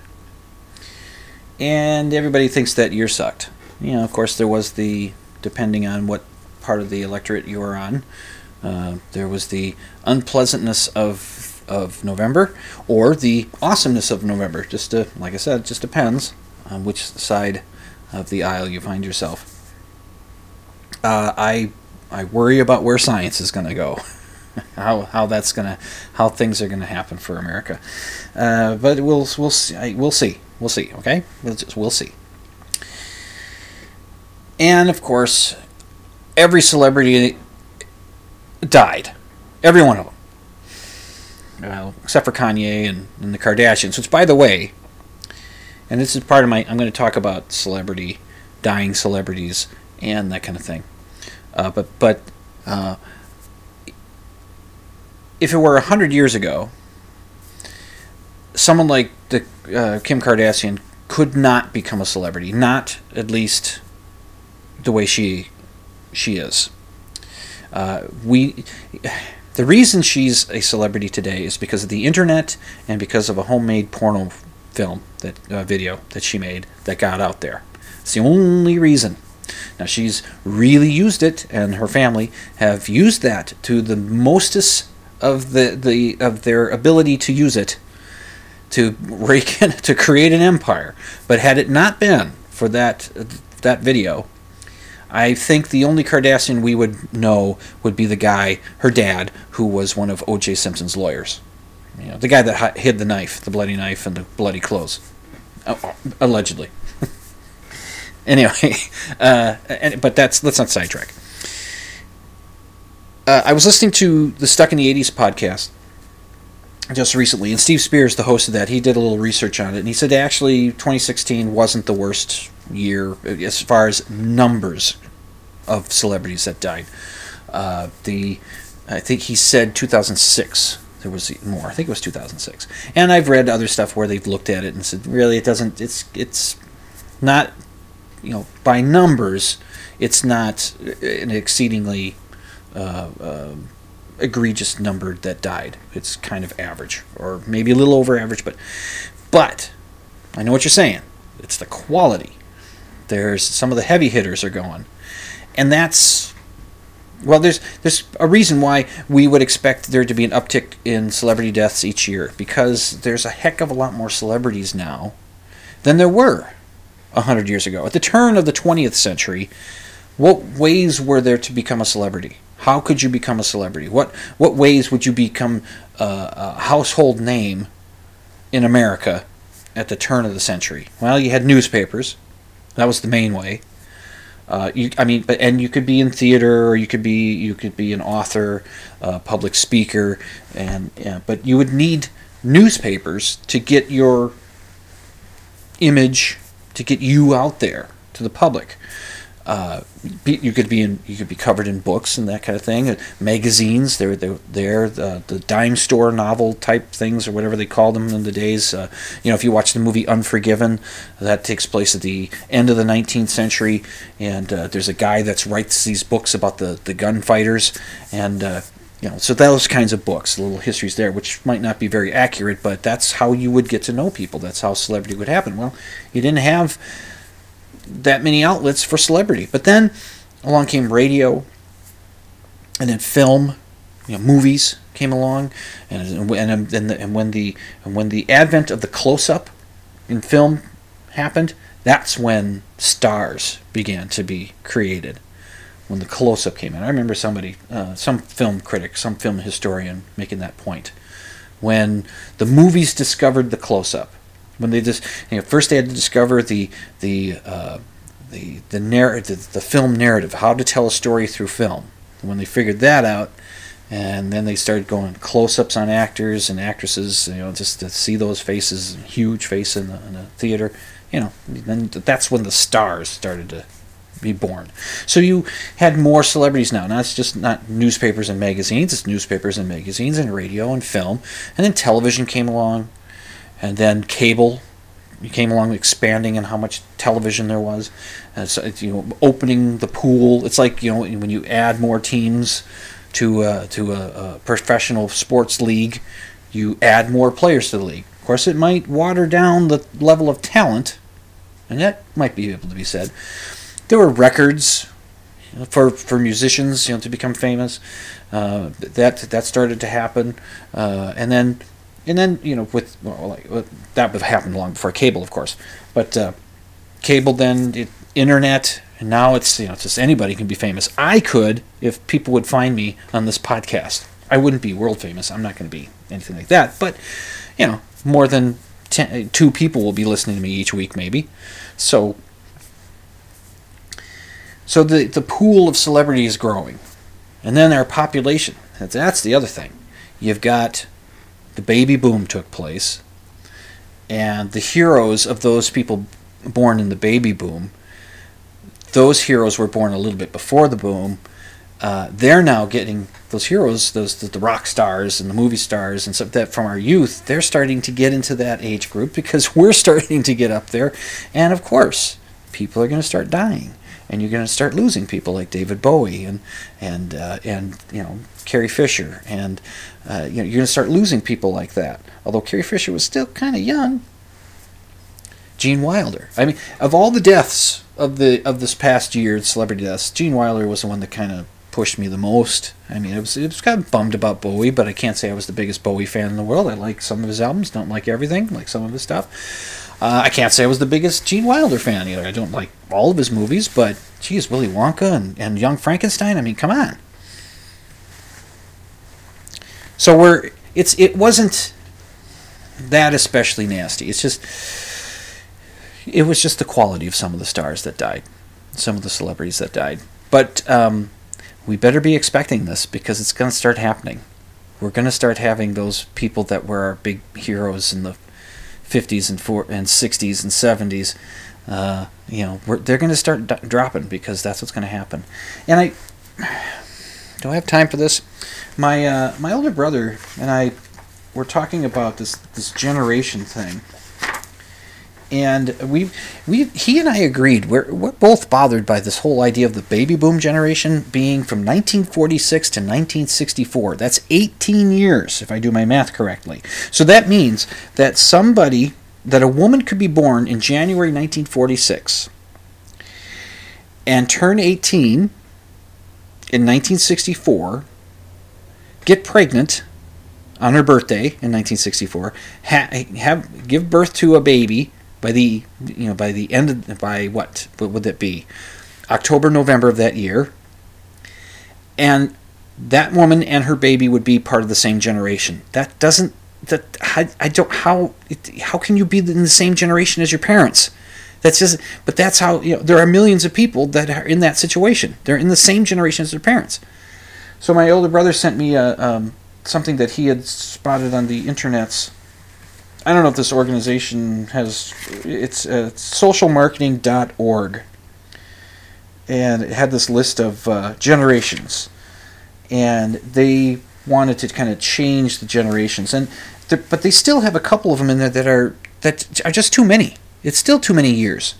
and everybody thinks that year sucked. You know, of course, there was the depending on what part of the electorate you are on. Uh, there was the unpleasantness of of November or the awesomeness of November. Just to, like I said, it just depends on which side of the aisle you find yourself. Uh, I I worry about where science is going to go, [LAUGHS] how how that's going to how things are going to happen for America. Uh, but we'll we'll see. We'll see. We'll see. Okay, we'll just we'll see. And of course, every celebrity died. Every one of them. Uh, except for Kanye and, and the Kardashians, which, by the way, and this is part of my, I'm going to talk about celebrity, dying celebrities, and that kind of thing. Uh, but but uh, if it were 100 years ago, someone like the uh, Kim Kardashian could not become a celebrity, not at least the way she she is. Uh, we, the reason she's a celebrity today is because of the internet and because of a homemade porno film that uh, video that she made that got out there. It's the only reason. Now she's really used it, and her family have used that to the mostest of the, the of their ability to use it to rake in, [LAUGHS] to create an empire. But had it not been for that that video, I think the only Kardashian we would know would be the guy, her dad, who was one of O.J. Simpson's lawyers. You know, the guy that hid the knife, the bloody knife, and the bloody clothes, uh, allegedly. [LAUGHS] anyway, [LAUGHS] uh, and, but that's let's not sidetrack. Uh, I was listening to the Stuck in the '80s podcast just recently, and Steve Spears, the host of that, he did a little research on it, and he said actually 2016 wasn't the worst year as far as numbers of celebrities that died. Uh, the I think he said 2006 there was more. I think it was 2006. And I've read other stuff where they've looked at it and said really it doesn't it's it's not you know by numbers it's not an exceedingly uh, uh, egregious number that died. It's kind of average or maybe a little over average but but I know what you're saying. It's the quality There's some of the heavy hitters are going, and that's well. There's there's a reason why we would expect there to be an uptick in celebrity deaths each year because there's a heck of a lot more celebrities now than there were a hundred years ago. At the turn of the 20th century, what ways were there to become a celebrity? How could you become a celebrity? What what ways would you become uh, a household name in America at the turn of the century? Well, you had newspapers. That was the main way. Uh, you, I mean, but and you could be in theater, or you could be you could be an author, uh, public speaker, and yeah, but you would need newspapers to get your image, to get you out there to the public. Uh, be, you could be in, you could be covered in books and that kind of thing. Magazines, they're they're, they're the, the dime store novel type things or whatever they called them in the days. Uh, you know, if you watch the movie Unforgiven, that takes place at the end of the 19th century, and uh, there's a guy that writes these books about the the gunfighters, and uh, you know, so those kinds of books, little histories there, which might not be very accurate, but that's how you would get to know people. That's how celebrity would happen. Well, you didn't have that many outlets for celebrity. But then along came radio, and then film, you know, movies came along, and and and, the, and when the and when the advent of the close up in film happened, that's when stars began to be created. When the close up came in, I remember somebody, uh, some film critic, some film historian, making that point. When the movies discovered the close up, when they just you know, first they had to discover the the uh, the the, narrative, the, the film narrative, how to tell a story through film. And when they figured that out, and then they started going close-ups on actors and actresses, you know, just to see those faces, huge face in the, in the theater, you know, then that's when the stars started to be born. So you had more celebrities now. Now it's just not newspapers and magazines, it's newspapers and magazines and radio and film. And then television came along, and then cable came along expanding and how much television there was. And so you know opening the pool it's like you know when you add more teams to uh, to a, a, professional sports league you add more players to the league. Of course it might water down the level of talent and that might be able to be said. There were records for for musicians you know to become famous. Uh, that that started to happen. Uh, and then and then you know with well, like, that would have happened long before cable, of course, but uh, cable then it, internet, and now it's you know it's just anybody can be famous. I could if people would find me on this podcast. I wouldn't be world famous. I'm not going to be anything like that, but you know more than ten, two people will be listening to me each week, maybe. So so the the pool of celebrity is growing, and then our population. That's, that's the other thing. You've got the baby boom took place, and the heroes of those people born in the baby boom, those heroes were born a little bit before the boom. Uh, they're now getting those heroes, those the, the, rock stars and the movie stars and stuff that from our youth. They're starting to get into that age group because [LAUGHS] we're starting to get up there, and of course, people are going to start dying and you're going to start losing people like David Bowie and and uh, and you know Carrie Fisher and uh, you know you're going to start losing people like that. Although Carrie Fisher was still kind of young. Gene Wilder. I mean, of all the deaths of the of this past year, celebrity deaths, Gene Wilder was the one that kind of pushed me the most. I mean, it was it was kind of bummed about Bowie, but I can't say I was the biggest Bowie fan in the world. I like some of his albums, don't like everything, like some of his stuff. Uh, I can't say I was the biggest Gene Wilder fan either. I don't like all of his movies, but geez, Willy Wonka and, and Young Frankenstein. I mean, come on. So we're it's it wasn't that especially nasty. It's just it was just the quality of some of the stars that died, some of the celebrities that died. But um, we better be expecting this because it's going to start happening. We're going to start having those people that were our big heroes in the 50s and four and 60s and 70s, uh, you know, they're going to start dropping because that's what's going to happen. And I [SIGHS] do I have time for this? My uh, my older brother and I were talking about this this generation thing and we we he and I agreed we're we're both bothered by this whole idea of the baby boom generation being from 1946 to 1964. That's 18 years if I do my math correctly. So that means that somebody that a woman could be born in January 1946 and turn 18 in 1964, get pregnant on her birthday in 1964, ha- have give birth to a baby by the you know by the end of by what what would that be October November of that year, and that woman and her baby would be part of the same generation. That doesn't that I, I don't how how can you be in the same generation as your parents? That's just but that's how you know there are millions of people that are in that situation. They're in the same generation as their parents. So my older brother sent me a um, something that he had spotted on the internets. I don't know if this organization has it's uh, socialmarketing.org and it had this list of uh, generations. And they wanted to kind of change the generations. And but they still have a couple of them in there that are that are just too many. It's still too many years.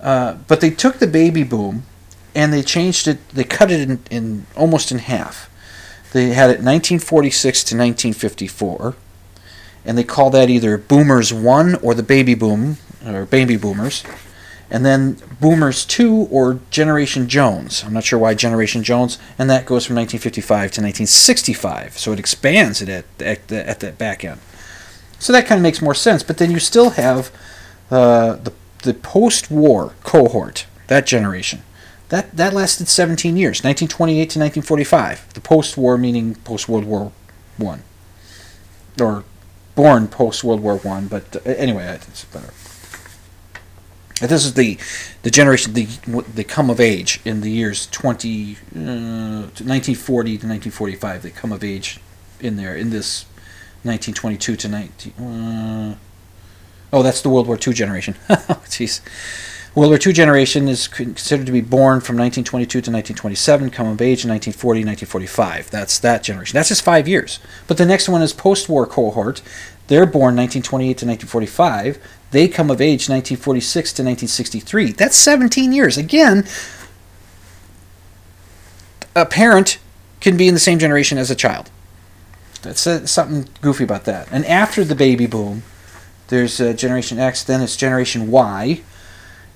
Uh, but they took the baby boom and they changed it they cut it in, in almost in half. They had it 1946 to 1954 and they call that either boomers 1 or the baby boom or baby boomers and then Boomers 2 or Generation Jones. I'm not sure why Generation Jones, and that goes from 1955 to 1965, so it expands it at, at, the, at that back end. So that kind of makes more sense, but then you still have uh, the, the post war cohort, that generation. That, that lasted 17 years, 1928 to 1945. The post war meaning post World War One, or born post World War One, but uh, anyway, it's better. This is the the generation the they come of age in the years 20 uh, 1940 to 1945 they come of age in there in this 1922 to 19 uh, oh that's the World War II generation [LAUGHS] jeez World War II generation is considered to be born from 1922 to 1927 come of age in 1940 1945 that's that generation that's just five years but the next one is post-war cohort they're born 1928 to 1945 they come of age 1946 to 1963. That's 17 years. Again, a parent can be in the same generation as a child. That's uh, something goofy about that. And after the baby boom, there's uh, Generation X, then it's Generation Y,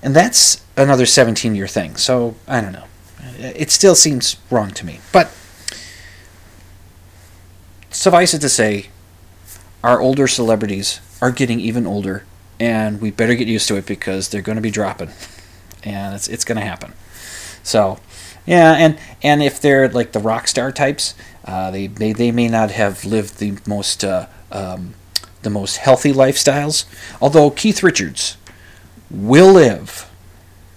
and that's another 17 year thing. So I don't know. It still seems wrong to me. But suffice it to say, our older celebrities are getting even older and we better get used to it because they're going to be dropping, and it's it's going to happen. So, yeah, and and if they're like the rock star types, uh, they, they they may not have lived the most uh, um, the most healthy lifestyles. Although Keith Richards will live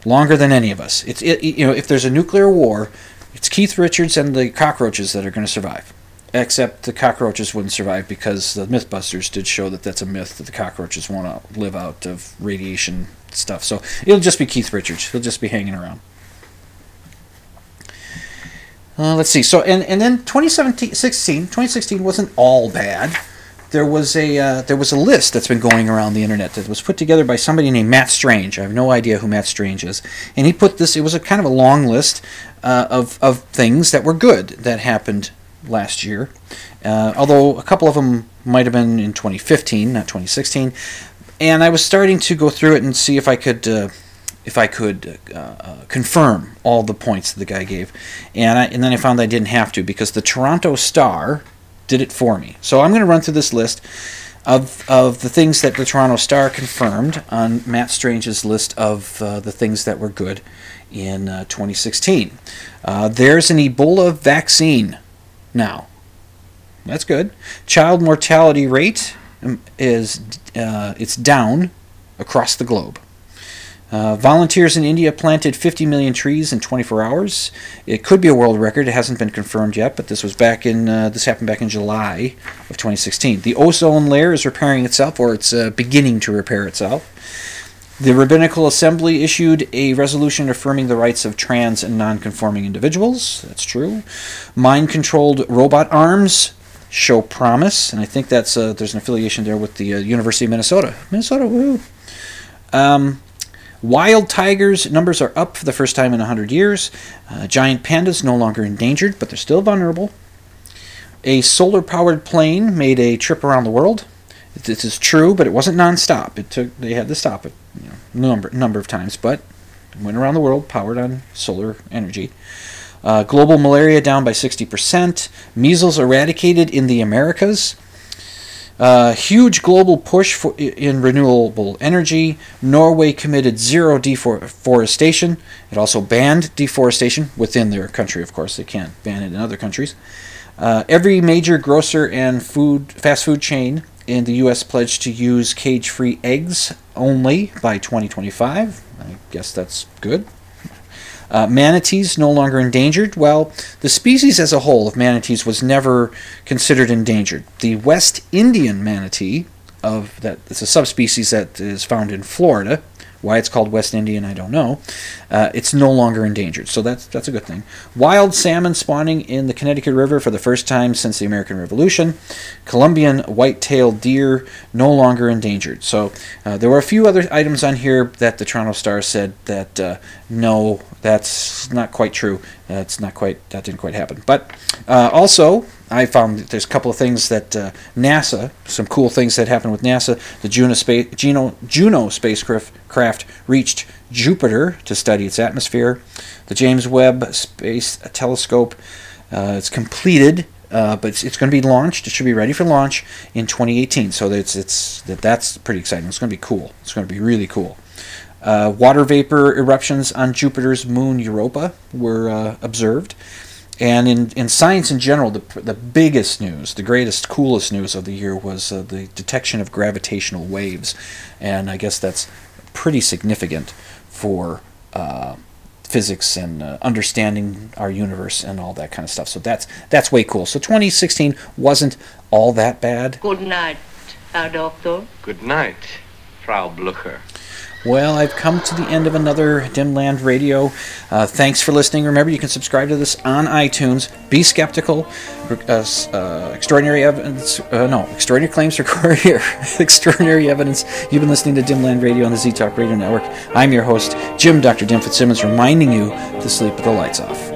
longer than any of us. It's it, you know if there's a nuclear war, it's Keith Richards and the cockroaches that are going to survive except the cockroaches wouldn't survive because the Mythbusters did show that that's a myth that the cockroaches want to live out of radiation stuff. So it'll just be Keith Richards. He'll just be hanging around. Uh, let's see. So and and then 2017, 2016 wasn't all bad. There was a uh, there was a list that's been going around the internet that was put together by somebody named Matt Strange. I have no idea who Matt Strange is, and he put this. It was a kind of a long list uh, of of things that were good that happened last year, uh, although a couple of them might have been in 2015, not 2016. And I was starting to go through it and see if I could. Uh, if I could uh, uh, confirm all the points that the guy gave, and I, and then I found I didn't have to because the Toronto Star did it for me. So I'm going to run through this list of of the things that the Toronto Star confirmed on Matt Strange's list of uh, the things that were good in uh, 2016. Uh, there's an Ebola vaccine now. That's good. Child mortality rate um, is uh, it's down across the globe. Uh, volunteers in India planted 50 million trees in 24 hours. It could be a world record. It hasn't been confirmed yet, but this was back in uh, this happened back in July of 2016. The ozone layer is repairing itself, or it's uh, beginning to repair itself. The Rabbinical Assembly issued a resolution affirming the rights of trans and non-conforming individuals. That's true. Mind-controlled robot arms show promise, and I think that's uh, there's an affiliation there with the uh, University of Minnesota. Minnesota, woo! Um, wild tigers numbers are up for the first time in 100 years. Uh, giant pandas no longer endangered, but they're still vulnerable. A solar-powered plane made a trip around the world. This is true, but it wasn't nonstop. It took they had to stop it you know, number number of times, but went around the world powered on solar energy. Uh, global malaria down by 60%. Measles eradicated in the Americas. Uh, huge global push for, in renewable energy. Norway committed zero deforestation. It also banned deforestation within their country, of course. They can't ban it in other countries. Uh, every major grocer and food fast food chain in the U.S. pledged to use cage-free eggs only by 2025. I guess that's good. Uh, manatees no longer endangered. Well, the species as a whole of manatees was never considered endangered. The West Indian manatee of that it's a subspecies that is found in Florida why it's called West Indian, I don't know. Uh, it's no longer endangered, so that's that's a good thing. Wild salmon spawning in the Connecticut River for the first time since the American Revolution. Columbian white-tailed deer no longer endangered. So uh, there were a few other items on here that the Toronto Star said that uh, no, that's not quite true. That's not quite that didn't quite happen. But uh, also I found there's a couple of things that uh, NASA, some cool things that happened with NASA. The Juno, Juno, Juno spacecraft reached Jupiter to study its atmosphere. The James Webb Space Telescope uh, it's completed, uh, but it's, it's going to be launched. It should be ready for launch in 2018. So it's it's that that's pretty exciting. It's going to be cool. It's going to be really cool. Uh, water vapor eruptions on Jupiter's moon Europa were uh, observed. And in, in science in general, the, the biggest news, the greatest, coolest news of the year was uh, the detection of gravitational waves. And I guess that's pretty significant for uh, physics and uh, understanding our universe and all that kind of stuff. So that's, that's way cool. So 2016 wasn't all that bad. Good night, Herr Doctor. Good night, Frau Blucher. Well, I've come to the end of another Dimland Radio. Uh, thanks for listening. Remember, you can subscribe to this on iTunes. Be skeptical. Uh, uh, extraordinary evidence. Uh, no, extraordinary claims [LAUGHS] for here. extraordinary evidence. You've been listening to Dimland Radio on the Z Talk Radio Network. I'm your host, Jim Dr. Dim Fitzsimmons, reminding you to sleep with the lights off.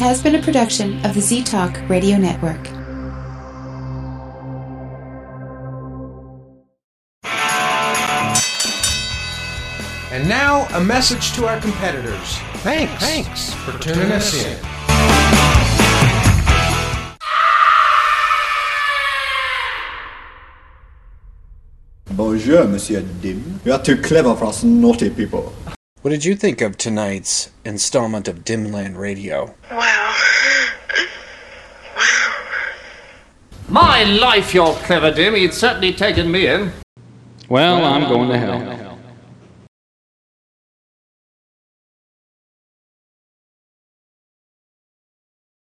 This has been a production of the Z Talk Radio Network. And now, a message to our competitors. Thanks. Thanks for tuning us in. Bonjour, Monsieur Dim. You are too clever for us naughty people. What did you think of tonight's installment of Dimland Radio? My life, you're clever, Dim. You'd certainly taken me in. Well, I'm going to hell.